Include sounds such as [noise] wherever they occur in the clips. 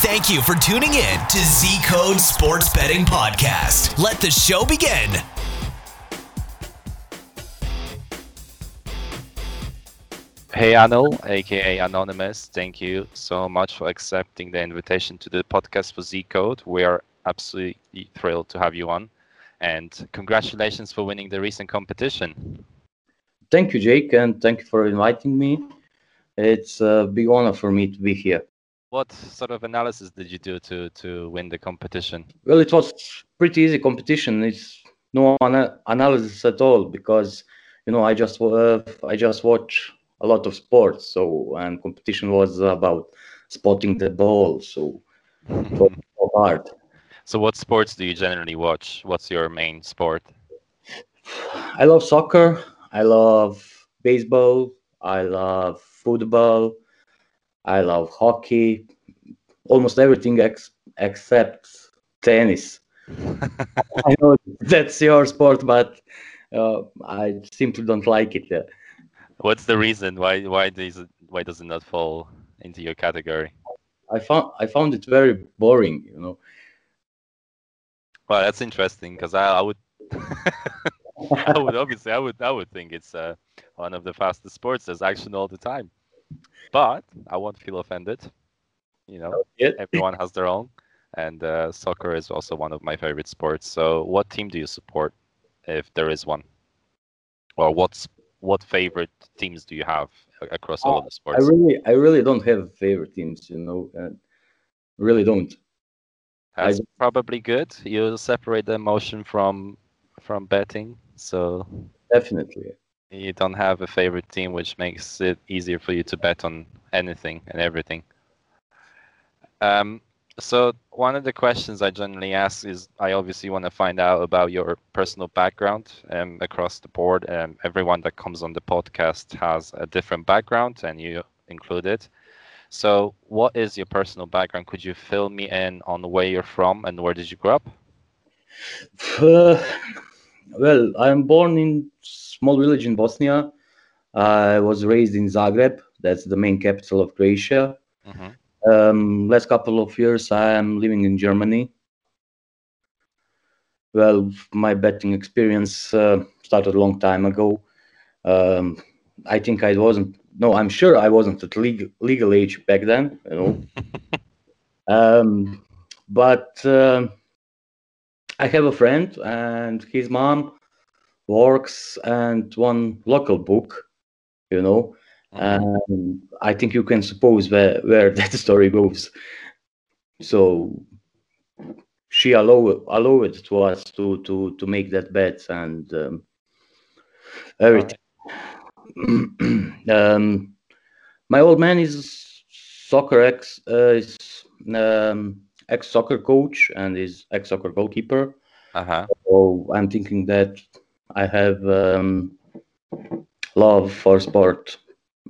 Thank you for tuning in to Z Code Sports Betting Podcast. Let the show begin. Hey Anil, aka Anonymous, thank you so much for accepting the invitation to the podcast for Z Code. We are absolutely thrilled to have you on, and congratulations for winning the recent competition. Thank you, Jake, and thank you for inviting me. It's a big honor for me to be here. What sort of analysis did you do to to win the competition? Well, it was pretty easy competition. It's no ana- analysis at all because you know I just uh, I just watch a lot of sports. So and competition was about spotting the ball. So it was so hard. So, what sports do you generally watch? What's your main sport? I love soccer. I love baseball. I love football. I love hockey. Almost everything ex- except tennis. [laughs] I know that's your sport, but uh, I simply don't like it. What's the reason why why does it why does it not fall into your category? I found I found it very boring. You know. Well, that's interesting because I, I would [laughs] I would obviously I would I would think it's uh, one of the fastest sports. There's action all the time, but I won't feel offended. You know, everyone has their own, and uh, soccer is also one of my favorite sports. So, what team do you support, if there is one, or what's what favorite teams do you have across all of the sports? I really I really don't have favorite teams. You know, uh, really don't. That's probably good. You separate the emotion from from betting, so Definitely. You don't have a favorite team, which makes it easier for you to bet on anything and everything. Um, so one of the questions I generally ask is, I obviously want to find out about your personal background um, across the board. Um, everyone that comes on the podcast has a different background, and you included. So, what is your personal background? Could you fill me in on where you're from and where did you grow up? [sighs] Uh, [laughs] well, I'm born in small village in Bosnia. I was raised in Zagreb. That's the main capital of Croatia. hmm Um, last couple of years, I am living in Germany. Well, my betting experience uh, started a long time ago. Um, I think I wasn't. No, I'm sure I wasn't at legal legal age back then. You know. [laughs] um, but um I have a friend, and his mom works and one local book. You know, and I think you can suppose where, where [laughs] that story goes. So she allowed allowed to us to to to make that bet and um, everything. [clears throat] um, my old man is soccer ex uh, is um, ex soccer coach and is ex soccer goalkeeper. Uh huh. So I'm thinking that I have um, love for sport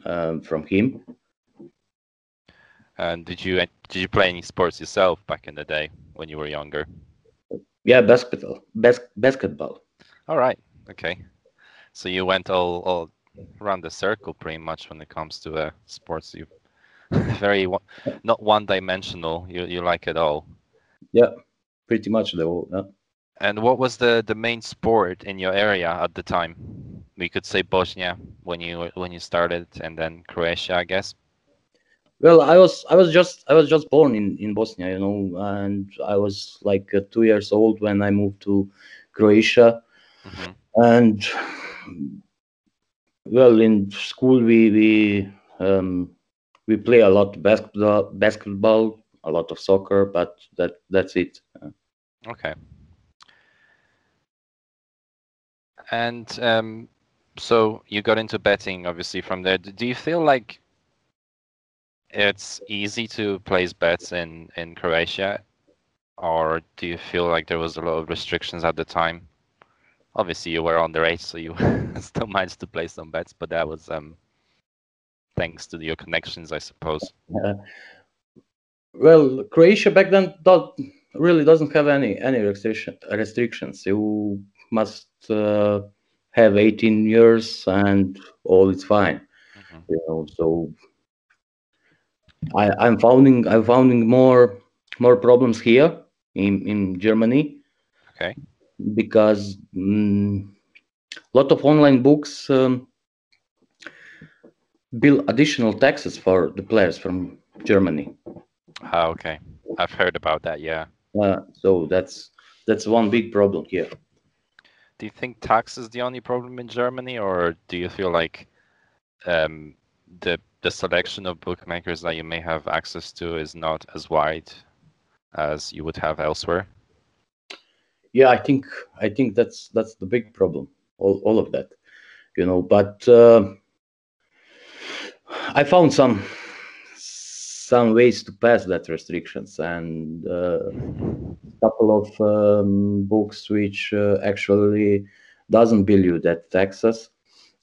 um, from him. And did you did you play any sports yourself back in the day when you were younger? Yeah, basketball. Bas- basketball. All right. Okay. So you went all all around the circle pretty much when it comes to uh, sports. You [laughs] very not one dimensional. You you like it all. Yeah, pretty much the whole. Yeah. And what was the the main sport in your area at the time? We could say Bosnia when you when you started, and then Croatia, I guess. Well, I was I was just I was just born in in Bosnia, you know, and I was like uh, two years old when I moved to Croatia, hmm and well, in school we we um, we play a lot basketball, basketball, a lot of soccer, but that that's it. Okay. And um, so you got into betting, obviously, from there. Do you feel like it's easy to place bets in in Croatia, or do you feel like there was a lot of restrictions at the time? Obviously, you were underage, so you [laughs] still managed to place some bets, but that was um, thanks to your connections, I suppose. Well, Croatia back then don't, really doesn't have any any restriction restrictions. You must uh, have 18 years and all is fine. Mhm. You know, so I, I'm finding I'm finding more more problems here in in Germany. Okay. Because a mm, lot of online books um, bill additional taxes for the players from Germany. Ah, okay. I've heard about that. Yeah. Uh, so that's that's one big problem here. Do you think tax is the only problem in Germany, or do you feel like um, the the selection of bookmakers that you may have access to is not as wide as you would have elsewhere? Yeah, I think I think that's that's the big problem. All all of that, you know. But uh, I found some some ways to pass that restrictions and a uh, couple of um, books which uh, actually doesn't bill you that taxes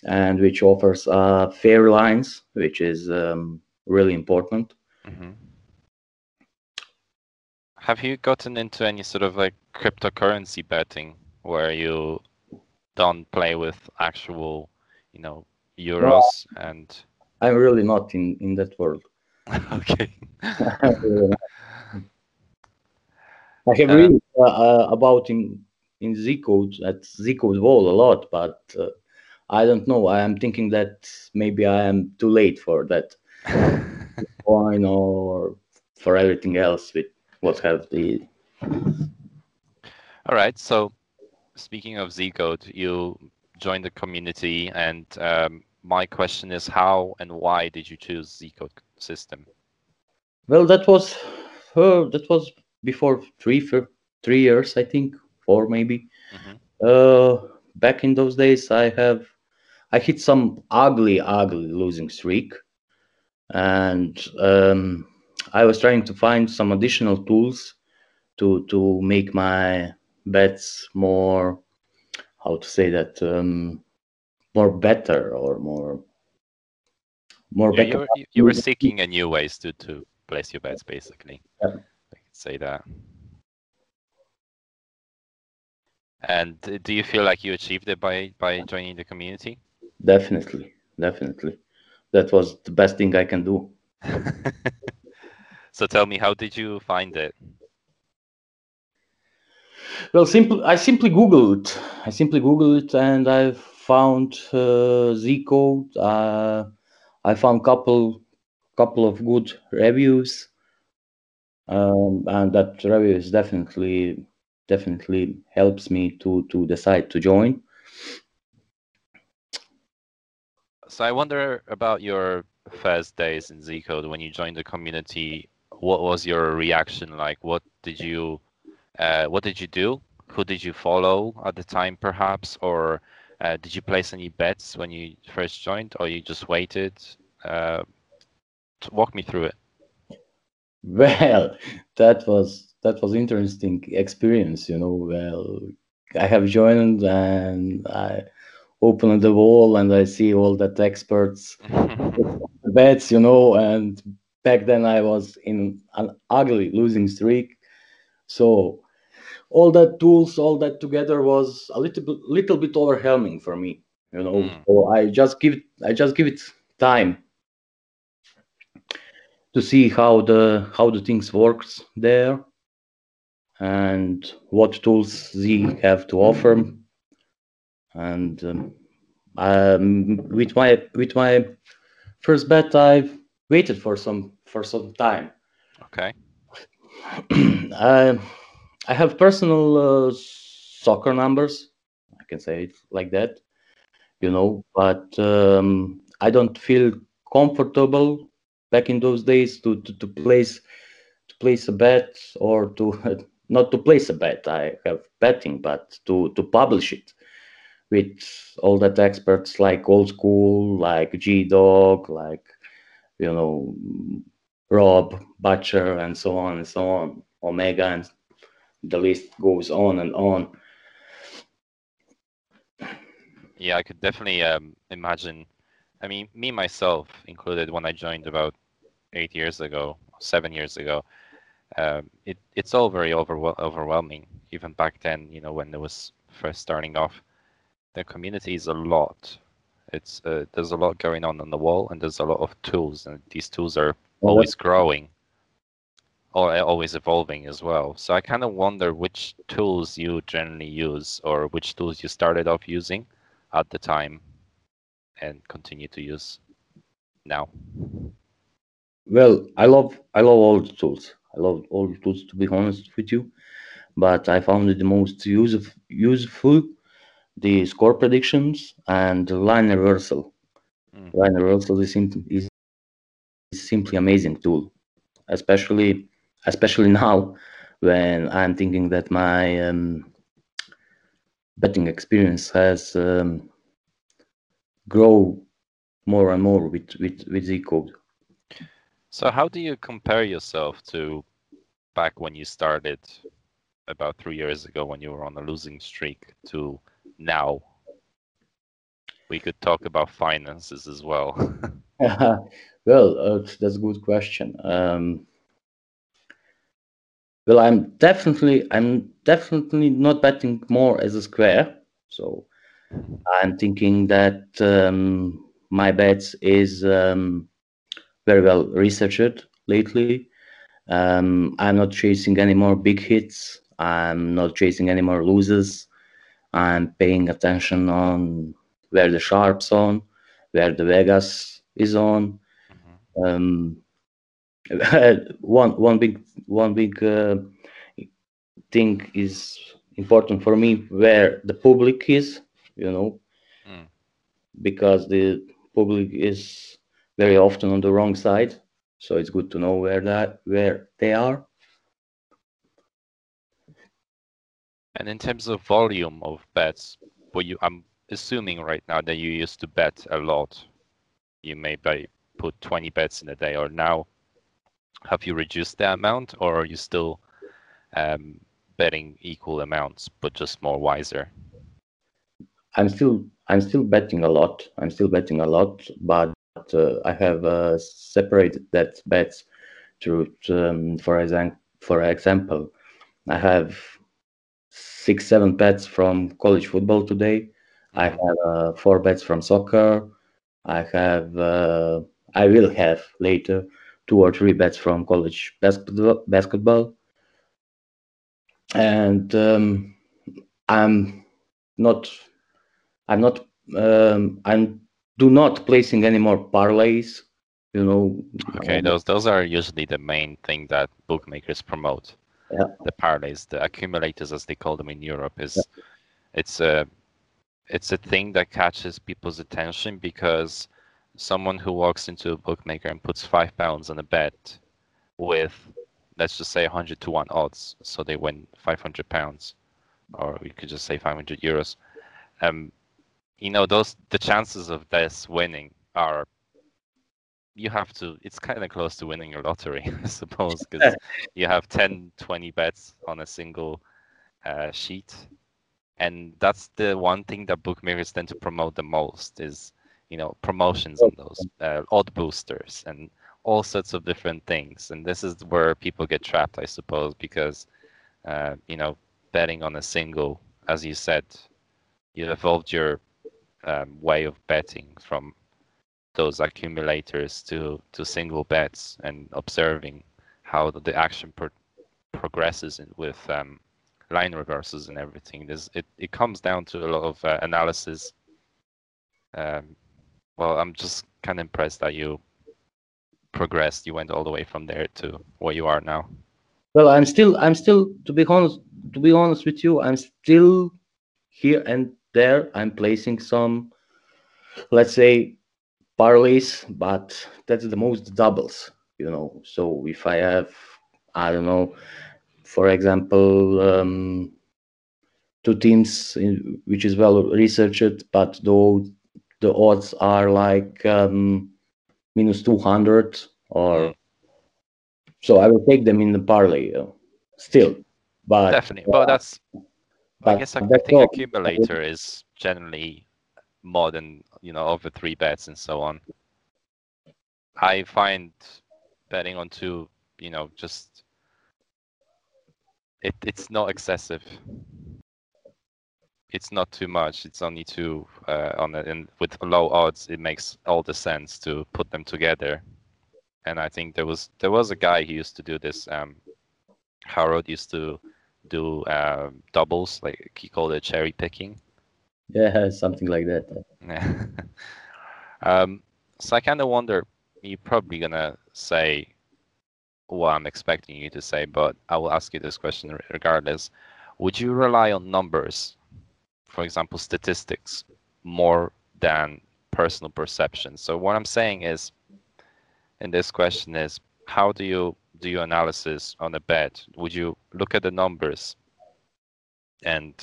and which offers uh, fair lines which is um, really important mm-hmm. have you gotten into any sort of like cryptocurrency betting where you don't play with actual you know euros no, and i'm really not in in that world [laughs] okay. [laughs] I have um, read uh, uh, about in in Z code at Z code wall a lot, but uh, I don't know. I am thinking that maybe I am too late for that [laughs] coin or for everything else with what have the. All right. So, speaking of Z code, you joined the community, and um, my question is, how and why did you choose Z code system? Well, that was uh, that was before three three years, I think, four maybe. Mm-hmm. Uh, back in those days, I have I hit some ugly, ugly losing streak, and um, I was trying to find some additional tools to to make my bets more how to say that um, more better or more more yeah, you, were, you were seeking a new ways to to place your bets basically. Yeah. i can say that. And do you feel like you achieved it by by joining the community? Definitely definitely. That was the best thing i can do. [laughs] So tell me how did you find it? Well simply i simply googled i simply googled it and i found uh, z code uh, I found couple couple of good reviews, um, and that reviews definitely definitely helps me to to decide to join. So I wonder about your first days in Zcode when you joined the community. What was your reaction like? What did you uh, what did you do? Who did you follow at the time, perhaps, or uh, did you place any bets when you first joined, or you just waited? Uh, walk me through it. [laughs] Well, that was that was interesting experience. You know, well, I have joined and I open the wall and I see all that experts [laughs] bets. You know, and back then I was in an ugly losing streak, so all that tools, all that together was a little bit, little bit overwhelming for me. You know, mm. so I just give it, I just give it time to see how the how the things works there and what tools Z have to offer. And um, um, with my with my first bet, I've waited for some for some time. Okay. [clears throat] I I have personal uh, soccer numbers. I can say it like that, you know. But um, I don't feel comfortable back in those days to to, to place to place a bet or to [laughs] not to place a bet. I have betting, but to to publish it with all that experts like old school, like G Dog, like you know Rob Butcher, and so on and so on, Omega, and the list goes on and on. Yeah, I could definitely um, imagine. I mean, me myself included, when I joined about eight years ago, seven years ago, um, it it's all very overwhel- overwhelming. Even back then, you know, when it was first starting off, the community is a lot. It's uh, there's a lot going on on the wall, and there's a lot of tools, and these tools are always growing or always evolving as well. So I kind of wonder which tools you generally use or which tools you started off using at the time and continue to use now. Well, I love I love all the tools. I love all the tools to be honest with you, but I found it the most useful useful the score predictions and the line reversal. Mm. Line reversal is, is is simply amazing tool, especially especially now when I'm thinking that my um, betting experience has um, grow more and more with with with Z code. So how do you compare yourself to back when you started about three years ago when you were on a losing streak to now? We could talk about finances as well. [laughs] [laughs] well, uh, that's a good question. Um, well, I'm definitely I'm definitely not betting more as a square. So I'm thinking that um, my bets is um, very well researched lately. Um, I'm not chasing any more big hits. I'm not chasing any more losers. I'm paying attention on where the sharps on, where the Vegas is on. Um, [laughs] one one big one big uh, thing is important for me where the public is, you know, Mm. because the public is very often on the wrong side. So it's good to know where that where they are. And in terms of volume of bets, well, you I'm assuming right now that you used to bet a lot. You may put 20 bets in a day, or now have you reduced the amount, or are you still um, betting equal amounts but just more wiser? I'm still I'm still betting a lot. I'm still betting a lot, but uh, I have uh, separated that bets through, um, for example, for example, I have six seven bets from college football today. I have uh, four bets from soccer. I have uh, I will have later two or three bets from college basketball. basketball. And um, I'm not I'm not um, I'm do not placing any more parlays. You know. Okay, those those are usually the main thing that bookmakers promote. Yeah. The parlays, the accumulators, as they call them in Europe, is it's a it's a thing that catches people's attention because someone who walks into a bookmaker and puts five pounds on a bet with let's just say 100 to 1 odds so they win 500 pounds or we could just say 500 euros um you know those the chances of this winning are you have to it's kind of close to winning a lottery [laughs] i suppose because you have 10 20 bets on a single uh, sheet. And that's the one thing that bookmakers tend to promote the most is you know promotions on those uh, odd boosters and all sorts of different things and this is where people get trapped i suppose because uh, you know betting on a single as you said you evolved your um, way of betting from those accumulators to to single bets and observing how the, the action pro- progresses in, with um, line reversals and everything. There's, it it comes down to a lot of uh, analysis. Um, well, I'm just kind of impressed that you progressed. You went all the way from there to where you are now. Well, I'm still I'm still to be honest to be honest with you, I'm still here and there. I'm placing some, let's say, parlays, but that's the most doubles, you know. So if I have, I don't know, for example, um, two teams in, which is well researched, but though the odds are like um, minus 200 or Mm. so I will take them in the parlay uh, still. But Definitely, but that's I guess I think all. accumulator is generally more than you know over three bets and so on. I find betting on two, you know, just it it's not excessive. It's not too much. It's only two uh, on it, and with low odds, it makes all the sense to put them together. and I think there was there was a guy who used to do this. Um, Harold used to do uh, doubles, like he called it cherry picking. Yeah, [laughs] something like that. Yeah. [laughs] um, so I kind of wonder. You're probably gonna say what I'm expecting you to say, but I will ask you this question regardless. Would you rely on numbers, for example, statistics, more than personal perception? So what I'm saying is, in this question is, how do you do your analysis on a bet? Would you look at the numbers and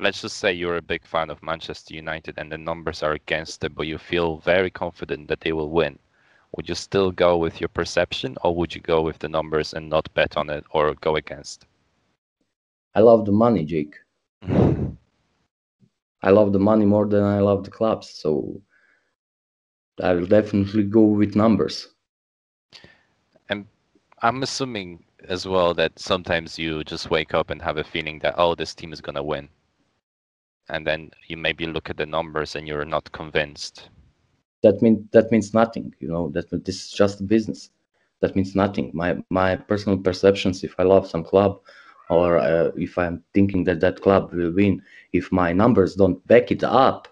let's just say you're a big fan of Manchester United and the numbers are against it, but you feel very confident that they will win. Would you still go with your perception or would you go with the numbers and not bet on it or go against? I love the money, Jake. [laughs] I love the money more than I love the clubs. So I will definitely go with numbers. And I'm assuming as well that sometimes you just wake up and have a feeling that, oh, this team is going to win and then you maybe look at the numbers and you're not convinced that means that means nothing you know that this is just business that means nothing my my personal perceptions if i love some club or uh, if i'm thinking that that club will win if my numbers don't back it up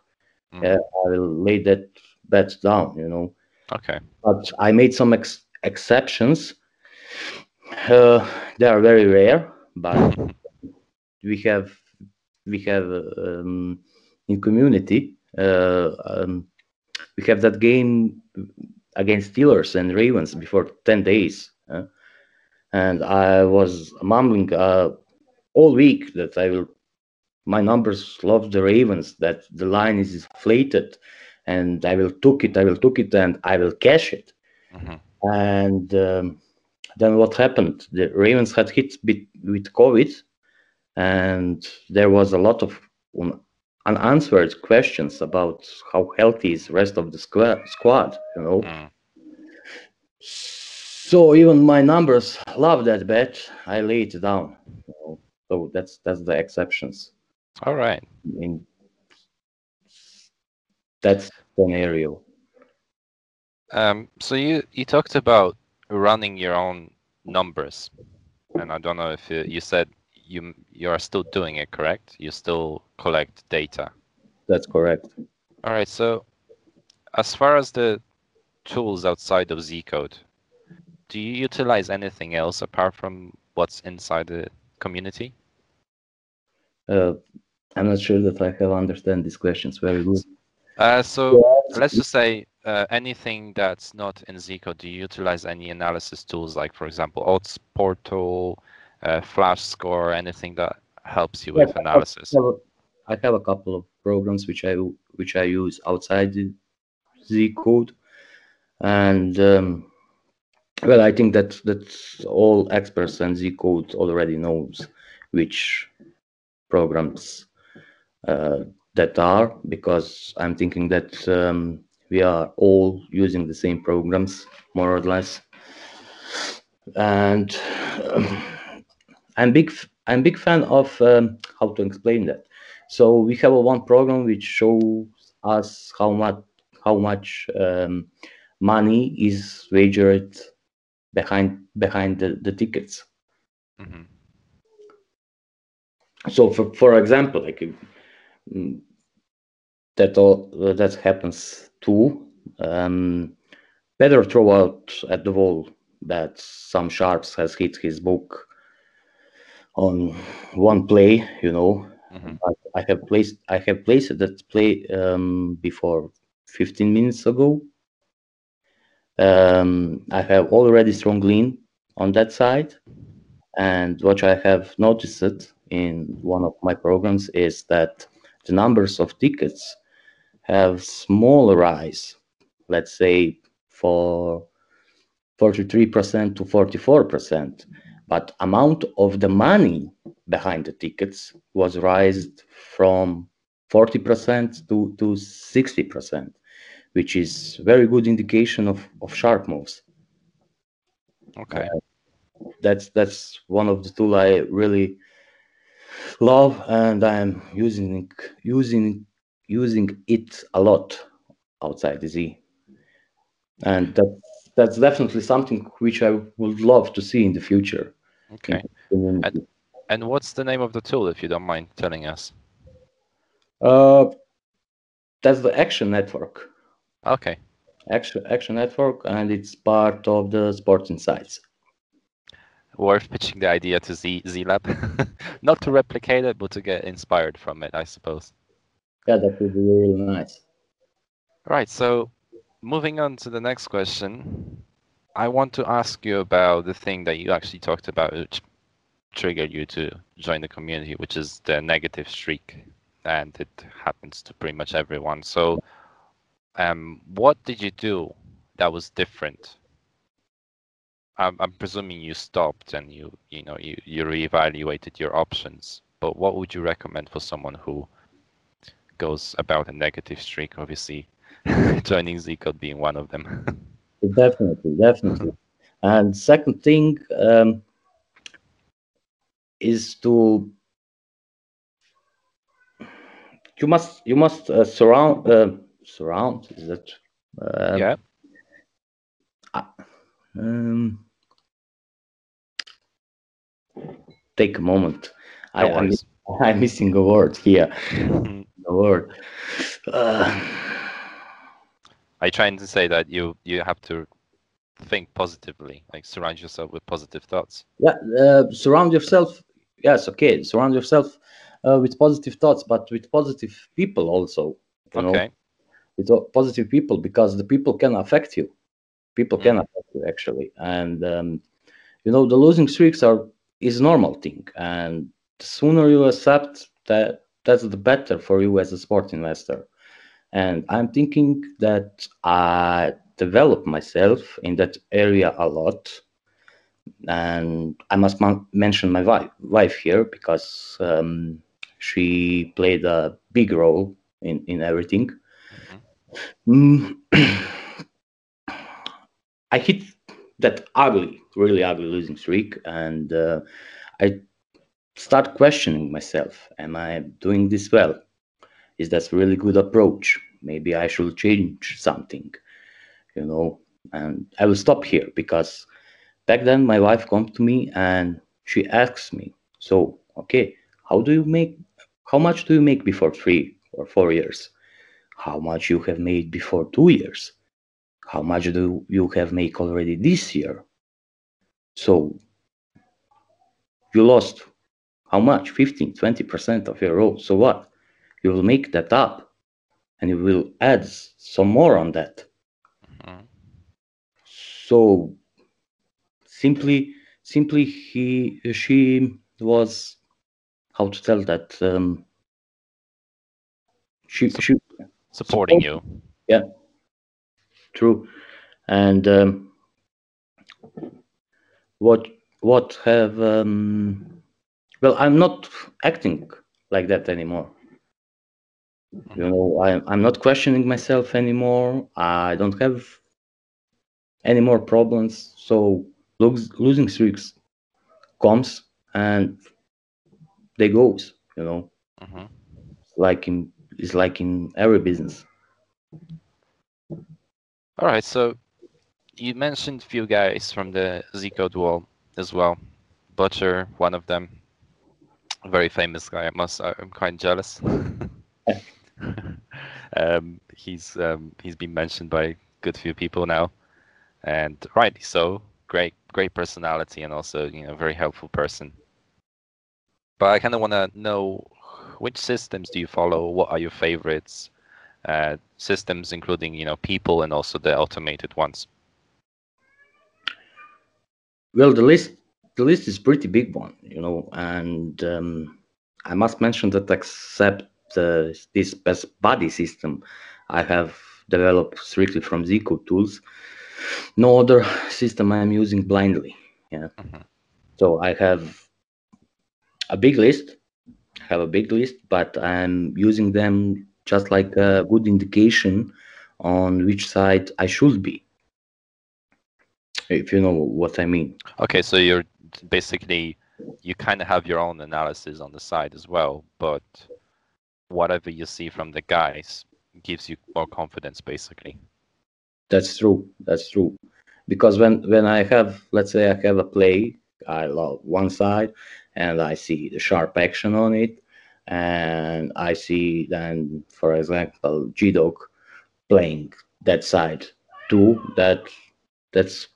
mm. uh, i will lay that bet down you know okay but i made some ex- exceptions uh, they are very rare but we have we have um, in community. Uh, um, we have that game against Steelers and Ravens before 10 days. And I was mumbling uh, all week that I will, my numbers love the Ravens, that the line is inflated and I will took it, I will took it and I will cash it. Mm-hmm. And um, then what happened? The Ravens had hit with COVID and there was a lot of unanswered questions about how healthy is the rest of the squad you know mm. So even my numbers love that bet i lay it down so that's that's the exceptions all right in that scenario um so you you talked about running your own numbers and i don't know if you, you said you you are still doing it, correct? You still collect data. That's correct. All right. So, as far as the tools outside of Zcode, do you utilize anything else apart from what's inside the community? Uh, I'm not sure that I have understand these questions very good. Uh, so yeah. let's just say uh, anything that's not in Zcode, do you utilize any analysis tools like, for example, Odds Portal, uh, Flash Score, anything that helps you with yeah, analysis? I have, a, I have a couple of programs which I which I use outside the Z code, and um, well, I think that that all experts and Z code already knows which programs uh, that are because I'm thinking that um, we are all using the same programs more or less, and. Um, [clears throat] I'm big I'm big fan of um, how to explain that. So we have a one program which shows us how much how much um, money is wagered behind behind the, the tickets. Mm-hmm. So for for example, like mm, that all that happens too. Um, better throw out at the wall that some sharps has hit his book on one play, you know. Mm-hmm. I, I, have placed I have placed that play um, before 15 minutes ago. Um, I have already strong lean on that side, and what I have noticed in one of my programs is that the numbers of tickets have small rise. Let's say for 43% to 44% but amount of the money behind the tickets was raised from 40% to, to 60%, which is very good indication of, of sharp moves. Okay. Uh, that's that's one of the tool I really love and I'm using using using it a lot outside the Z. And that that's definitely something which I would love to see in the future. Okay. And, and what's the name of the tool, if you don't mind telling us? Uh, that's the Action Network. Okay. Action Action Network, and it's part of the Sports Insights. Worth pitching the idea to Z Z Lab, [laughs] not to replicate it, but to get inspired from it, I suppose. Yeah, that would be really nice. Right. So, moving on to the next question, I want to ask you about the thing that you actually talked about, which triggered you to join the community, which is the negative streak, and it happens to pretty much everyone. So, um, what did you do that was different? I'm, I'm presuming you stopped and you you know you you reevaluated your options. But what would you recommend for someone who goes about a negative streak? Obviously, [laughs] joining Zcode being one of them. [laughs] definitely, definitely. And second thing um, is to you must you must uh, surround uh, surround is that uh, yeah. Um, take a moment. I, am [laughs] I'm, missing a word here. A word. Uh, you trying to say that you you have to think positively like surround yourself with positive thoughts? Yeah uh, surround yourself yes okay surround yourself uh, with positive thoughts but with positive people also okay know? With positive people because the people can affect you. People can mm. affect you actually. And um, you know the losing streaks are is normal thing. And the sooner you accept that that's the better for you as a sport investor. And i'm thinking that i develop myself in that area a lot. And i must mention my wife, wife here because um, she played a big role in, in everything. [clears throat] I hit that ugly, really ugly losing streak, and uh, I start questioning myself: Am I doing this well? Is that really good approach? Maybe I should change something, you know. And I will stop here because back then my wife comes to me and she asks me, "So, okay, how do you make? How much do you make before three or four years?" How much you have made before two years, how much do you have made already this year. So you lost how much 15 20% of your role so what you will make that up and you will add some more on that mm-hmm. so simply simply he she was how to tell that um, she, she supporting you. Yeah, true. And um, what what have um, well, I'm not acting like that anymore. Mm-hmm. You know, I, I'm not questioning myself anymore. I don't have any more problems. So losing streaks comes and they goes. You know, mm-hmm. like in is like in every business. All right, so you mentioned a few guys from the Z Code wall as well. Butcher, one of them, very famous guy. I must, I'm quite jealous. [laughs] um, he's um, he's been mentioned by a good few people now, and rightly so. Great, great personality, and also you know very helpful person. But I kind of want to know which systems do you follow? What are your favorites? Uh, systems, including you know people and also the automated ones. Well, the list the list is pretty big one, you know, and um, I must mention that except uh, this best buddy system, I have developed strictly from Zcode tools. No other system I am using blindly. Yeah. Mm-hmm. So I have a big list have a big list, but I'm using them just like a good indication on which side I should be. If you know what I mean. Okay, so you're basically you kind of have your own analysis on the side as well, but whatever you see from the guys gives you more confidence basically. That's true. That's true. because when when I have let's say I have a play, I love one side, and I see the sharp action on it, and I see then, for example, GDoc playing that side too. That that's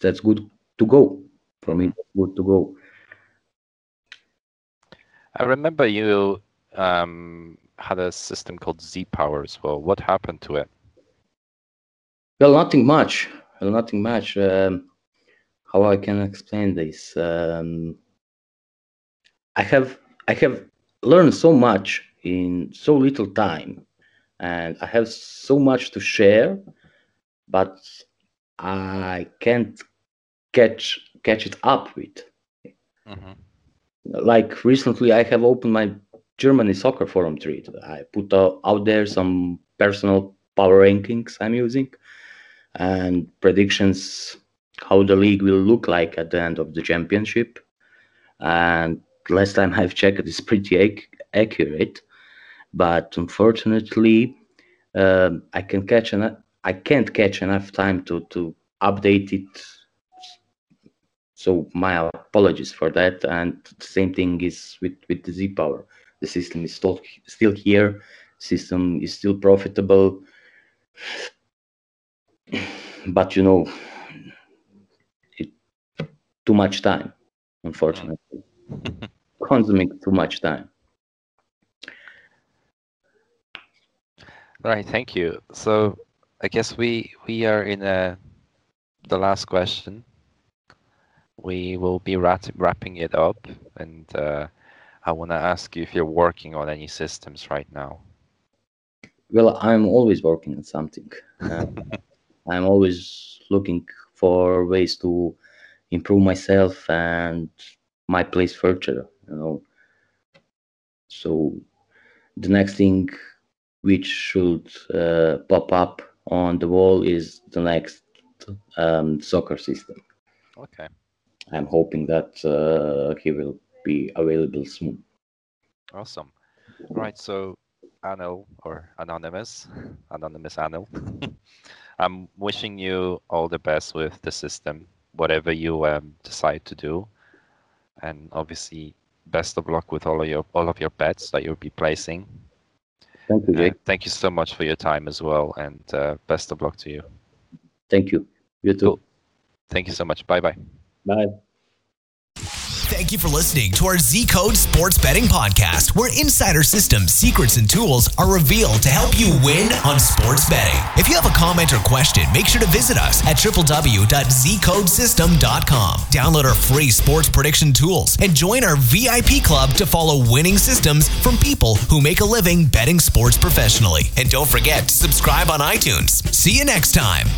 that's good to go for me. Good to go. I remember you um, had a system called Z Power as well. What happened to it? Well, nothing much. Well, nothing much. Um, how I can explain this? Um, I have I have learned so much in so little time, and I have so much to share, but I can't catch catch it up with. Mm-hmm. Like recently, I have opened my Germany soccer forum thread. I put out there some personal power rankings I'm using and predictions how the league will look like at the end of the championship. And last time I've checked, it's pretty ac- accurate, but unfortunately, um, I can catch enough. I can't catch enough time to to update it. So my apologies for that. And the same thing is with with the Z Power. The system is still still here. System is still profitable. [sighs] But you know, it too much time, unfortunately, [laughs] consuming too much time. Right, thank you. So I guess we we are in a, the last question. We will be rat- wrapping it up, and uh, I want to ask you if you're working on any systems right now. Well, I'm always working on something. [laughs] Uh, I'm always looking for ways to improve myself and my place further. You know, so the next thing which should uh, pop up on the wall is the next um, soccer system. Okay. I'm hoping that uh, he will be available soon. Awesome. Right, so Anil or Anonymous, [laughs] Anonymous Anil, [laughs] I'm wishing you all the best with the system, whatever you um, decide to do, and obviously best of luck with all of your all of your bets that you'll be placing. Thank you, Uh, Jake. thank you so much for your time as well, and uh, best of luck to you. Thank you. You too. Cool. Thank you so much. Bye bye. Bye. Thank you for listening to our Z Code Sports Betting Podcast, where insider systems, secrets, and tools are revealed to help you win on sports betting. If you have a comment or question, make sure to visit us at www.zcodesystem.com. Download our free sports prediction tools and join our VIP club to follow winning systems from people who make a living betting sports professionally. And don't forget to subscribe on iTunes. See you next time.